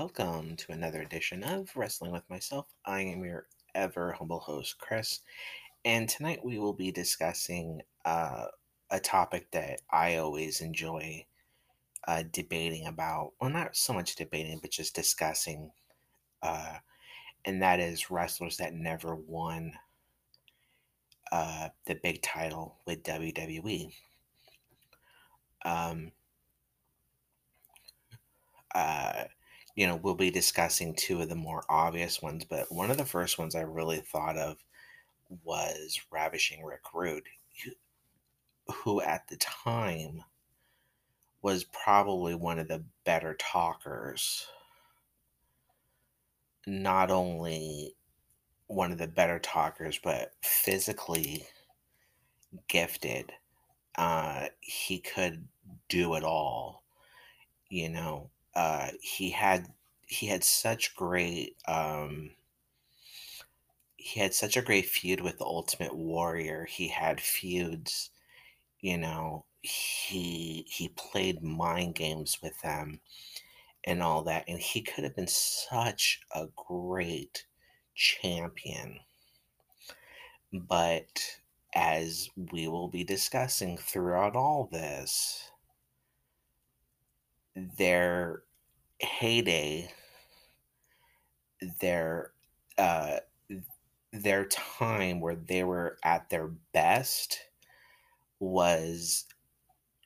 welcome to another edition of Wrestling with Myself. I am your ever humble host, Chris, and tonight we will be discussing uh, a topic that I always enjoy uh, debating about. Well, not so much debating, but just discussing, uh, and that is wrestlers that never won uh, the big title with WWE. Um, uh, you know, we'll be discussing two of the more obvious ones, but one of the first ones I really thought of was Ravishing Rick Rude, who at the time was probably one of the better talkers. Not only one of the better talkers, but physically gifted. Uh, he could do it all. You know, uh, he had he had such great um, he had such a great feud with the Ultimate Warrior. He had feuds, you know. He he played mind games with them and all that, and he could have been such a great champion. But as we will be discussing throughout all this, their heyday, their uh, their time where they were at their best was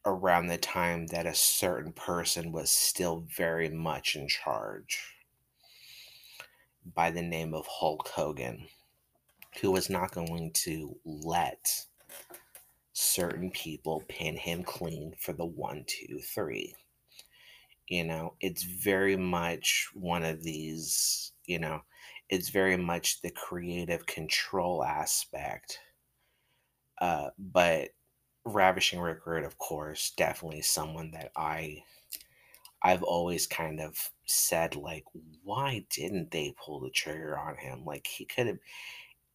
around the time that a certain person was still very much in charge by the name of Hulk Hogan, who was not going to let certain people pin him clean for the one, two, three. You know, it's very much one of these, you know, it's very much the creative control aspect. Uh, but Ravishing Rick Rude, of course, definitely someone that I I've always kind of said like why didn't they pull the trigger on him? Like he could have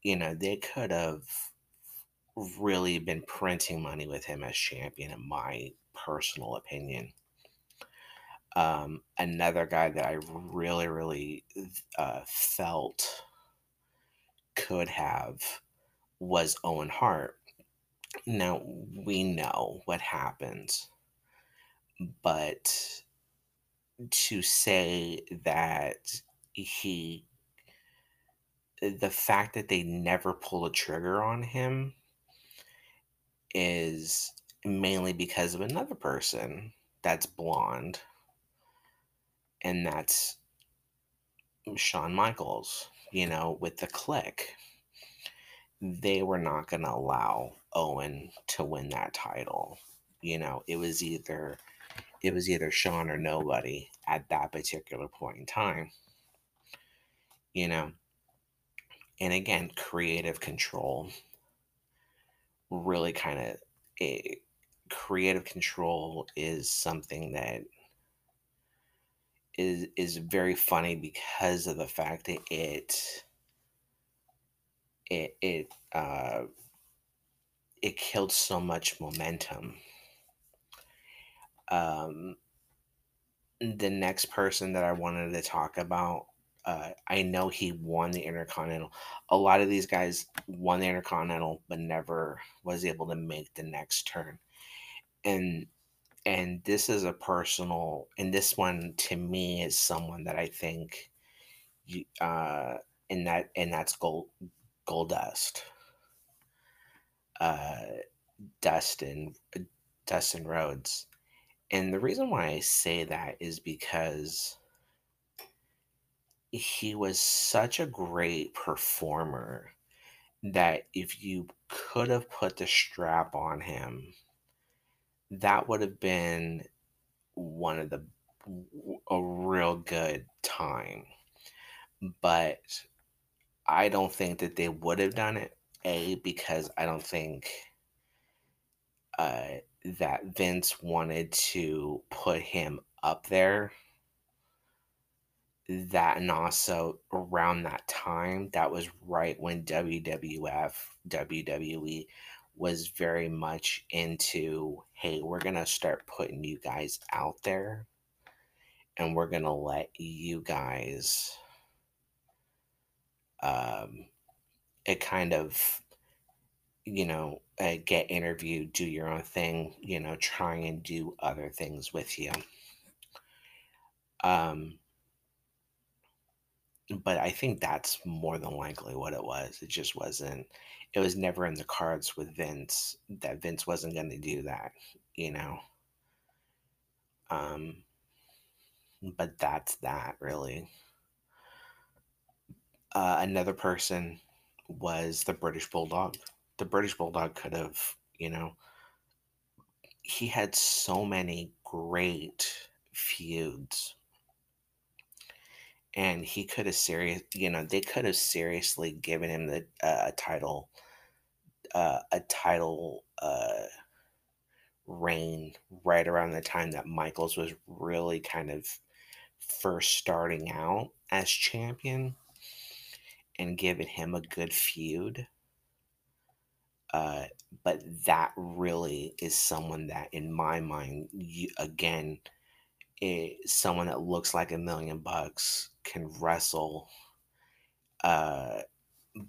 you know, they could have really been printing money with him as champion in my personal opinion. Um, another guy that I really, really uh, felt could have was Owen Hart. Now, we know what happens, but to say that he, the fact that they never pull a trigger on him is mainly because of another person that's blonde and that's Shawn Michaels, you know, with the Kliq. They were not going to allow Owen to win that title. You know, it was either it was either Shawn or nobody at that particular point in time. You know, and again, creative control really kind of creative control is something that is is very funny because of the fact that it it it uh it killed so much momentum. Um, the next person that I wanted to talk about, uh, I know he won the Intercontinental. A lot of these guys won the Intercontinental, but never was able to make the next turn. And and this is a personal and this one to me is someone that i think you uh and that and that's gold Goldust uh dustin uh, dustin rhodes and the reason why i say that is because he was such a great performer that if you could have put the strap on him that would have been one of the a real good time. But I don't think that they would have done it. A because I don't think uh, that Vince wanted to put him up there. That and also around that time, that was right when WWF, WWE was very much into hey, we're going to start putting you guys out there and we're gonna let you guys um it kind of you know uh, get interviewed do your own thing you know try and do other things with you. Um but i think that's more than likely what it was it just wasn't it was never in the cards with vince that vince wasn't going to do that you know? Um but that's that really. Uh, another person was the british bulldog. The british bulldog could have you know he had so many great feuds and he could have serious you know they could have seriously given him the uh, a title uh, a title uh, reign right around the time that Michaels was really kind of first starting out as champion and giving him a good feud. Uh, but that really is someone that, in my mind, you, again, is someone that looks like a million bucks can wrestle. Uh,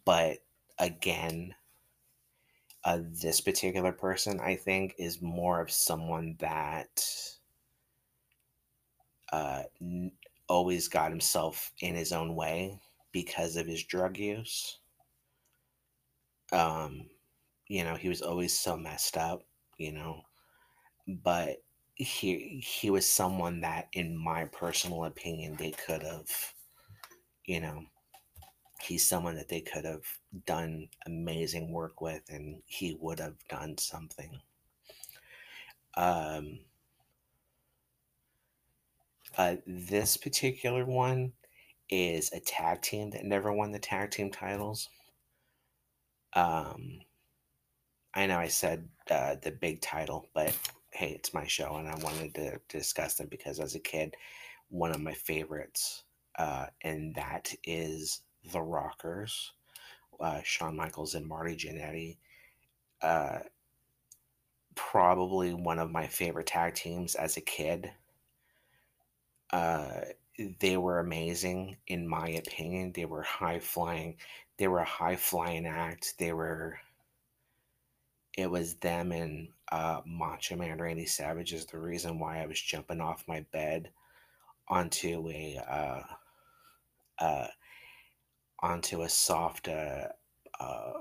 but again, uh, this particular person, I think, is more of someone that uh, n- always got himself in his own way because of his drug use. Um, you know, he was always so messed up, you know, but he he was someone that, in my personal opinion, they could have, you know, he's someone that they could have done amazing work with and he would have done something. Um uh, this particular one is a tag team that never won the tag team titles. Um i know i said uh, the big title but hey it's my show and i wanted to discuss them because as a kid one of my favorites uh, and that is the rockers uh, Shawn Michaels and Marty Jannetty. Uh, probably one of my favorite tag teams as a kid. Uh, they were amazing, in my opinion. They were high flying. They were a high flying act. They were. It was them and uh, Macho Man Randy Savage is the reason why I was jumping off my bed onto a uh, uh, onto a soft uh, uh,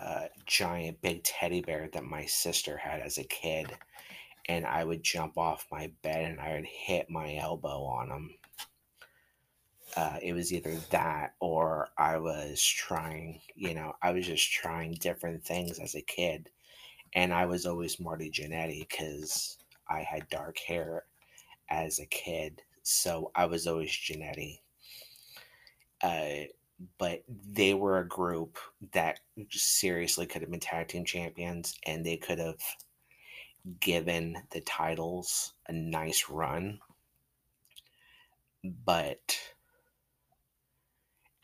uh, giant big teddy bear that my sister had as a kid, and I would jump off my bed and I would hit my elbow on him. Uh, it was either that or I was trying, you know, I was just trying different things as a kid. And I was always Marty Jannetty because I had dark hair as a kid. So I was always Jannetty. Uh, but they were a group that seriously could have been tag team champions and they could have given the titles a nice run. But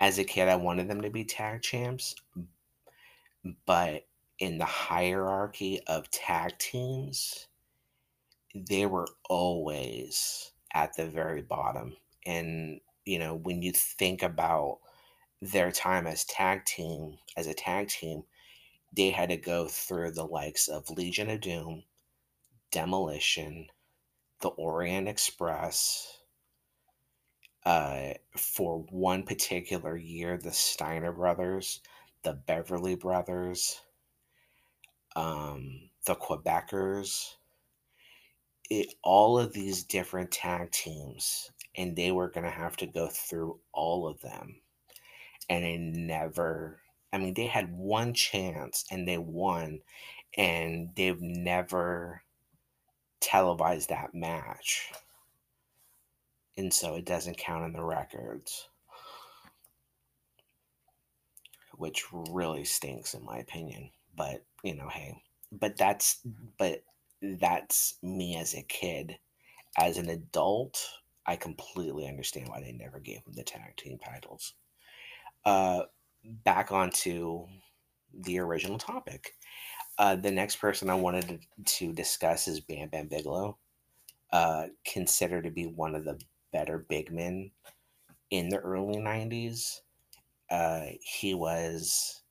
as a kid, I wanted them to be tag champs. But in the hierarchy of tag teams, they were always at the very bottom. And, you know, when you think about their time as tag team, as a tag team, they had to go through the likes of Legion of Doom, Demolition, the Orient Express. Uh, for one particular year, the Steiner brothers, the Beverly brothers, um, the Quebecers, it, all of these different tag teams, and they were going to have to go through all of them and they never I mean they had one chance and they won and they've never televised that match. And so it doesn't count in the records. Which really stinks in my opinion. But, you know, hey. But that's but that's me as a kid. As an adult, I completely understand why they never gave him the tag team titles uh, back onto the original topic. Uh, the next person I wanted to, discuss is Bam Bam Bigelow. uh, considered to be one of the better big men in the early 90s. Uh, he was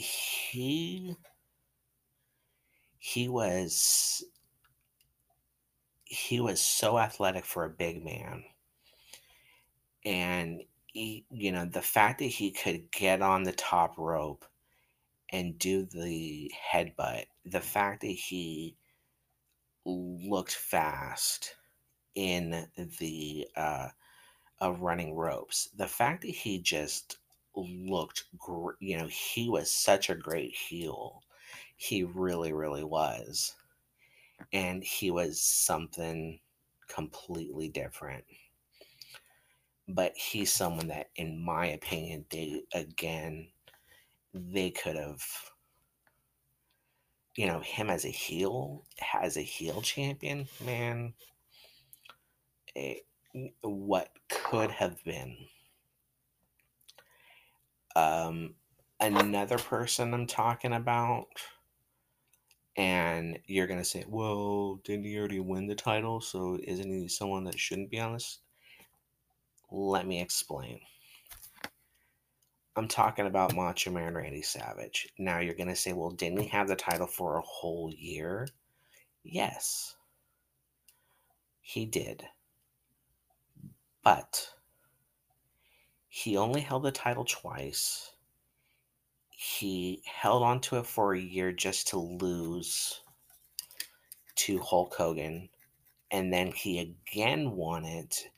he he was he was so athletic for a big man. And he, you know the fact that he could get on the top rope and do the headbutt the fact that he looked fast in the uh, uh running ropes the fact that he just looked great you know he was such a great heel. He really really was. And he was something completely different. But he's someone that in my opinion they again they could have you know him as a heel as a heel champion man it, what could have been um another person i'm talking about and you're gonna say well didn't he already win the title so isn't he someone that shouldn't be on this let me explain. I'm talking about Macho Man Randy Savage. Now you're to say, well, didn't he have the title for a whole year? Yes, he did. But he only held the title twice. He held on to it for a year just to lose to Hulk Hogan. And then he again won it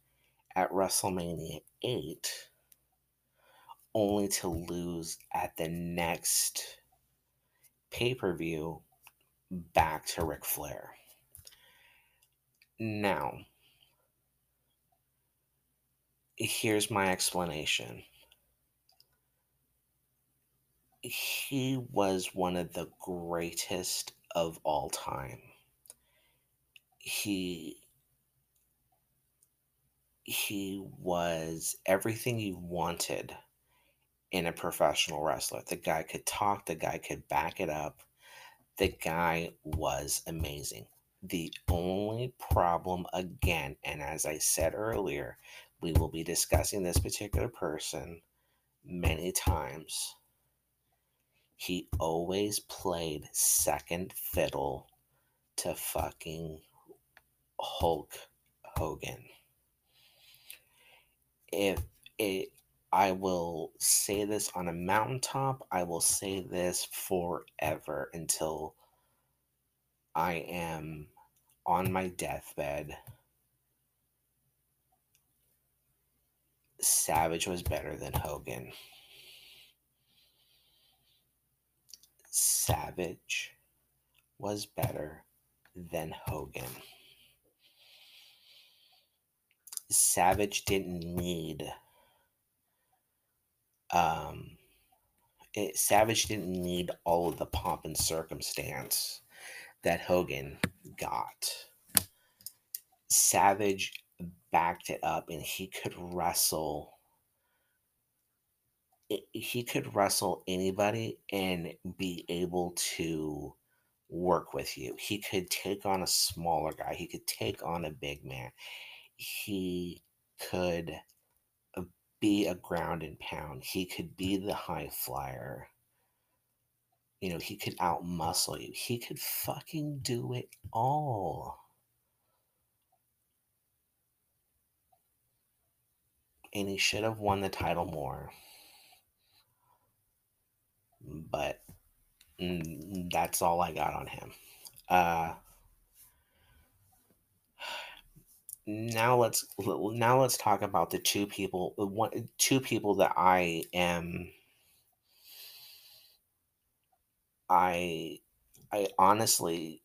at WrestleMania 8, only to lose at the next pay per view back to Ric Flair. Now, here's my explanation. He was one of the greatest of all time. He he was everything you wanted in a professional wrestler. The guy could talk, the guy could back it up. The guy was amazing. The only problem, again, and as I said earlier, we will be discussing this particular person many times. He always played second fiddle to fucking Hulk Hogan if it I will say this on a mountaintop, I will say this forever until I am on my deathbed. Savage was better than Hogan. Savage was better than Hogan. Savage didn't need um it, Savage didn't need all of the pomp and circumstance that Hogan got. Savage backed it up and he could wrestle he could wrestle anybody and be able to work with you. He could take on a smaller guy. He could take on a big man he could uh, be a ground and pound. He could be the high flyer. You know, he could outmuscle you. He could fucking do it all. And he should have won the title more. But mm, that's all I got on him. Uh, now let's now let's talk about the two people one two people that I am I I honestly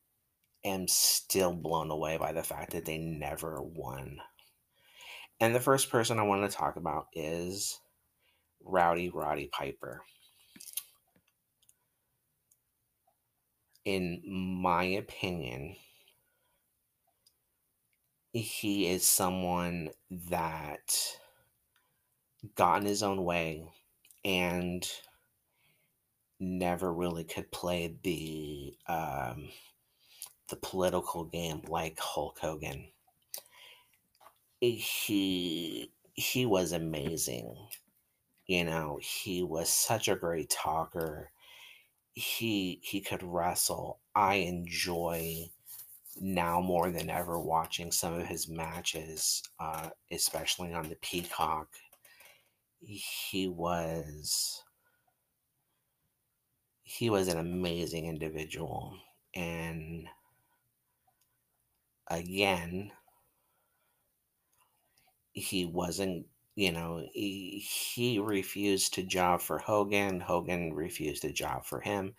am still blown away by the fact that they never won. And the first person I want to talk about is Rowdy Roddy Piper. In my opinion, he is someone that got in his own way and never really could play the um, the political game like Hulk Hogan. He he was amazing. You know, he was such a great talker. He he could wrestle. I enjoy now more than ever watching some of his matches, uh, especially on the Peacock. He was he was an amazing individual and again he wasn't you know he, he refused to job for hogan hogan refused to job for him.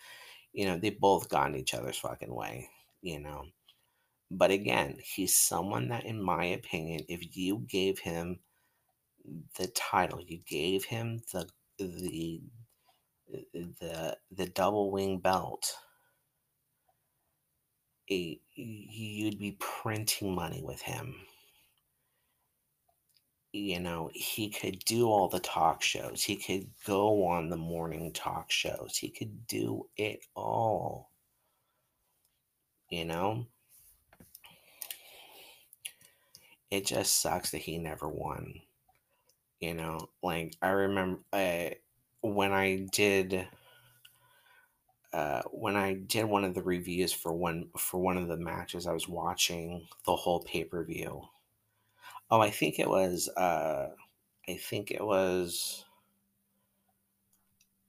You know they both got in each other's fucking way you know. But again he's someone that in my opinion if you gave him the title you gave him the the the the double wing belt eh, a, you'd be printing money with him you know he could do all the talk shows he could go on the morning talk shows he could do it all. You know? It just sucks that he never won you know? Like i remember uh, when I did uh, when I did one of the reviews for one for one of the matches, I was watching the whole pay per view. Oh, I think it was. Uh, I think it was.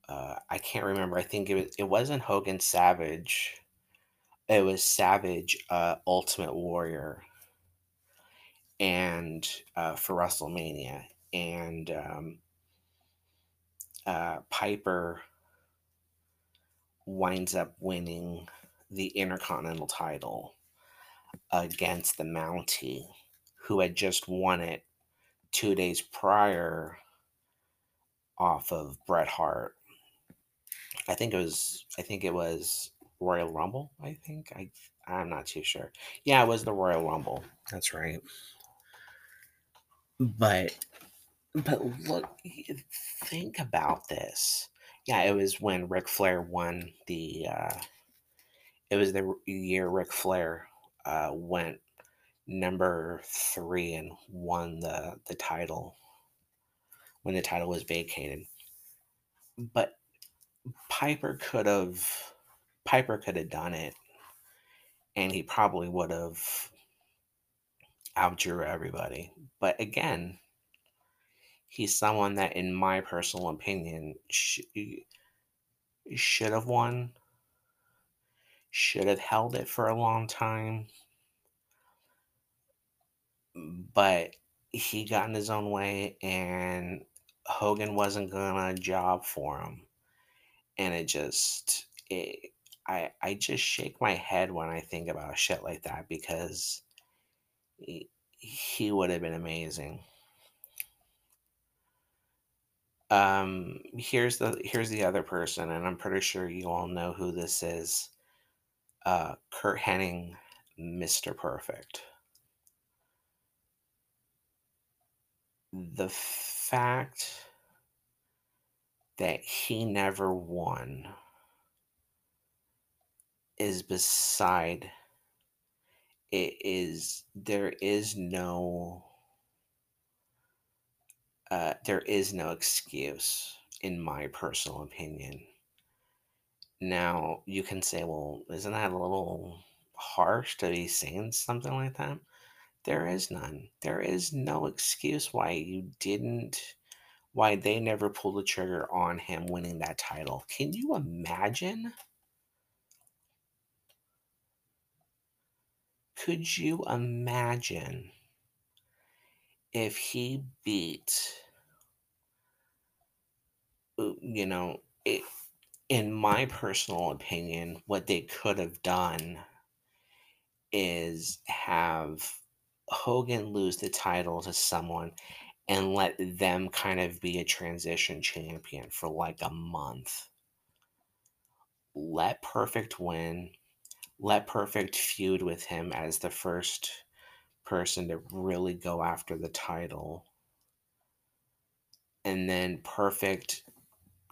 Uh, I can't remember. I think it was. It wasn't Hogan Savage. It was Savage uh, Ultimate Warrior, and uh, for WrestleMania, and um, uh, Piper winds up winning the Intercontinental title against the Mountie, who had just won it two days prior off of Bret Hart. I think it was. I think it was Royal Rumble. I think I. I'm not too sure. Yeah, it was the Royal Rumble. That's right. But but look, think about this. Yeah, it was when Ric Flair won the. Uh, it was the year Ric Flair uh, went number three and won the the title when the title was vacated. But Piper could have Piper could have done it, and he probably would have outdrew everybody. But again, he's someone that, in my personal opinion, sh- should have won, should have held it for a long time, but he got in his own way, and Hogan wasn't gonna job for him, and it just it. I, I just shake my head when I think about shit like that because he, he would have been amazing. Um, here's the here's the other person, and I'm pretty sure you all know who this is. Uh, Curt Hennig, Mr. Perfect. The fact that he never won is beside it is there is no uh, there is no excuse, in my personal opinion. Now, you can say, well, isn't that a little harsh to be saying something like that? There is none. There is no excuse why you didn't, why they never pulled the trigger on him winning that title. Can you imagine? Could you imagine if he beat uh, you know it, in my personal opinion what they could have done is have Hogan lose the title to someone and let them kind of be a transition champion for like a month. Let Perfect win. Let Perfect feud with him as the first person to really go after the title. And then Perfect,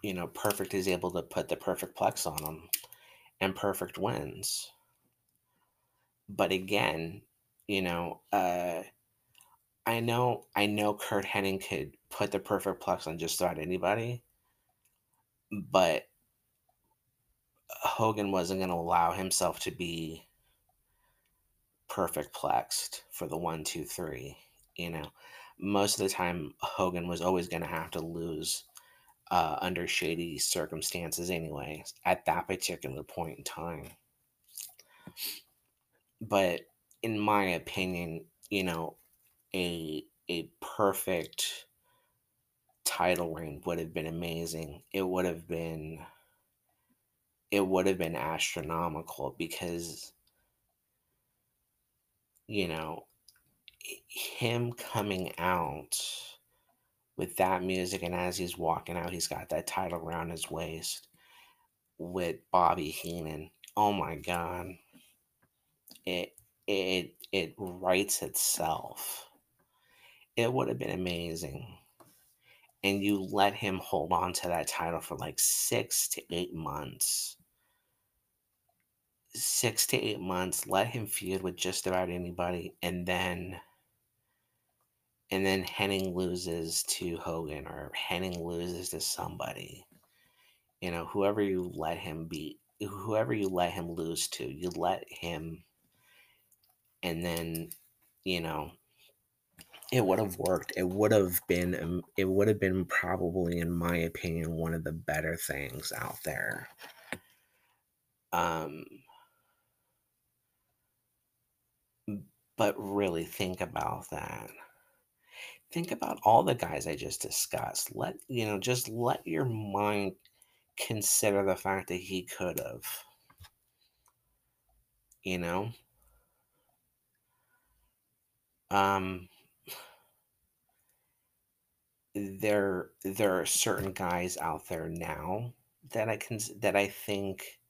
you know, Perfect is able to put the perfect plex on him, and Perfect wins. but again, you know, uh, I know I know Curt Hennig could put the perfect plex on just about anybody, but Hogan wasn't going to allow himself to be perfect plexed for the one, two, three. You know, most of the time, Hogan was always going to have to lose uh, under shady circumstances anyway at that particular point in time. But in my opinion, you know, a a perfect title reign would have been amazing. It would have been it would have been astronomical because you know him coming out with that music and as he's walking out he's got that title around his waist with Bobby Heenan. Oh my god. It it it writes itself. It would have been amazing. And you let him hold on to that title for like 6 to 8 months. 6 to 8 months, let him feud with just about anybody and then and then Henning loses to Hogan or Henning loses to somebody. You know, whoever you let him beat, whoever you let him lose to, you let him, and then, you know, it would have worked. It would have been, um, it would have been probably, in my opinion, one of the better things out there. Um, but really think about that think about all the guys I just discussed. Let you know, just let your mind consider the fact that he could have. You know? Um there there are certain guys out there now that I can that I think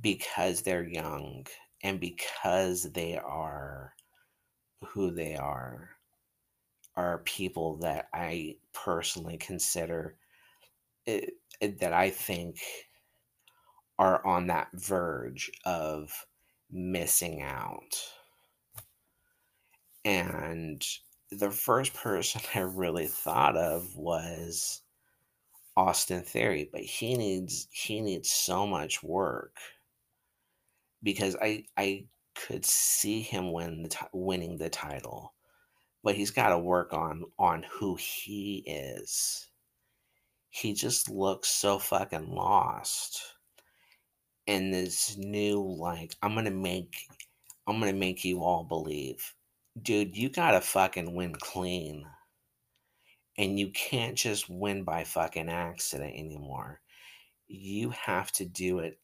because they're young and because they are who they are are people that I personally consider it, it, that I think are on that verge of missing out. And the first person I really thought of was Austin Theory, but he needs he needs so much work because I I could see him win the t- winning the title but he's got to work on on who he is. He just looks so fucking lost. in this new like I'm to make I'm to make you all believe. Dude, you got to fucking win clean. And you can't just win by fucking accident anymore. You have to do it.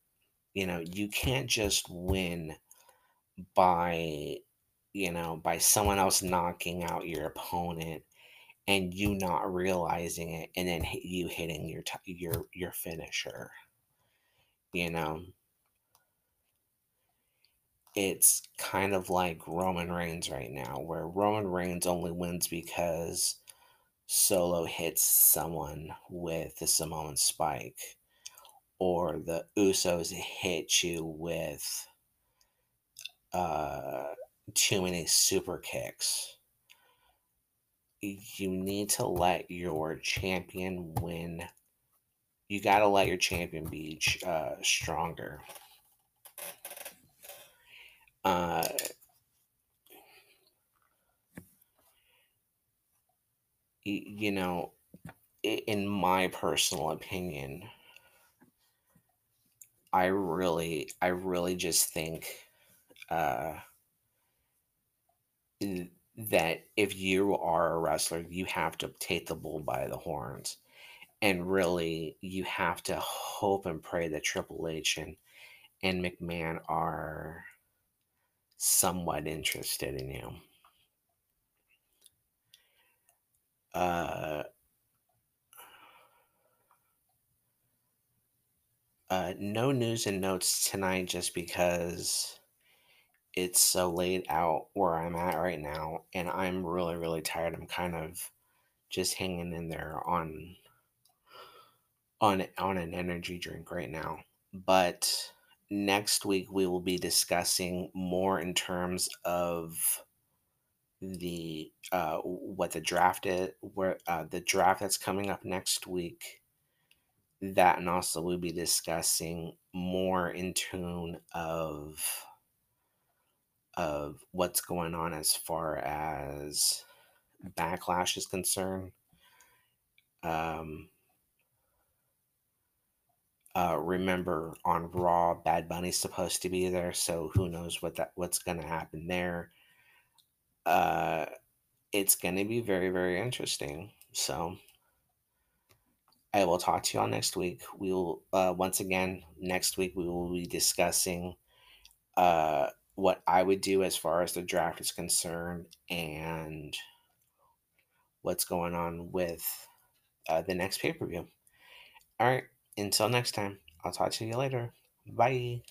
You know, you can't just win by you know, by someone else knocking out your opponent and you not realizing it and then you hitting your t- your your finisher. You know, it's kind of like Roman Reigns right now where Roman Reigns only wins because Solo hits someone with the Samoan spike or the Usos hit you with uh too many super kicks. You need to let your champion win. You got to let your champion be uh, stronger. Uh, you know, in my personal opinion, I really, I really just think uh, that if you are a wrestler, you have to take the bull by the horns. And really, you have to hope and pray that Triple H and, and McMahon are somewhat interested in you. Uh, uh, no news and notes tonight just because it's so late out where I'm at right now, and I'm really, really tired. I'm kind of just hanging in there on on on an energy drink right now. But next week we will be discussing more in terms of the uh, what the draft is, where uh, the draft that's coming up next week. That and also we'll be discussing more in tune of of what's going on as far as backlash is concerned. Um, uh, remember on Raw, Bad Bunny's supposed to be there, so who knows what that what's going to happen there. Uh, it's going to be very very interesting. So I will talk to you all next week. We will uh, once again next week we will be discussing uh, what I would do as far as the draft is concerned and what's going on with uh, the next pay per view. All right, until next time, I'll talk to you later. Bye.